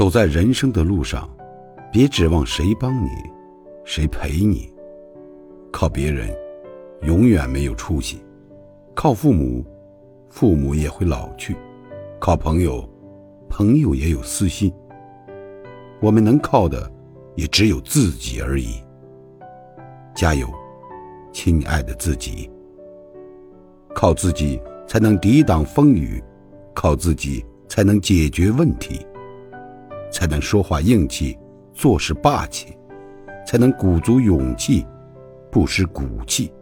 走在人生的路上，别指望谁帮你，谁陪你。靠别人，永远没有出息；靠父母，父母也会老去；靠朋友，朋友也有私心。我们能靠的，也只有自己而已。加油，亲爱的自己！靠自己才能抵挡风雨，靠自己才能解决问题，才能说话硬气，做事霸气，才能鼓足勇气。不失骨气。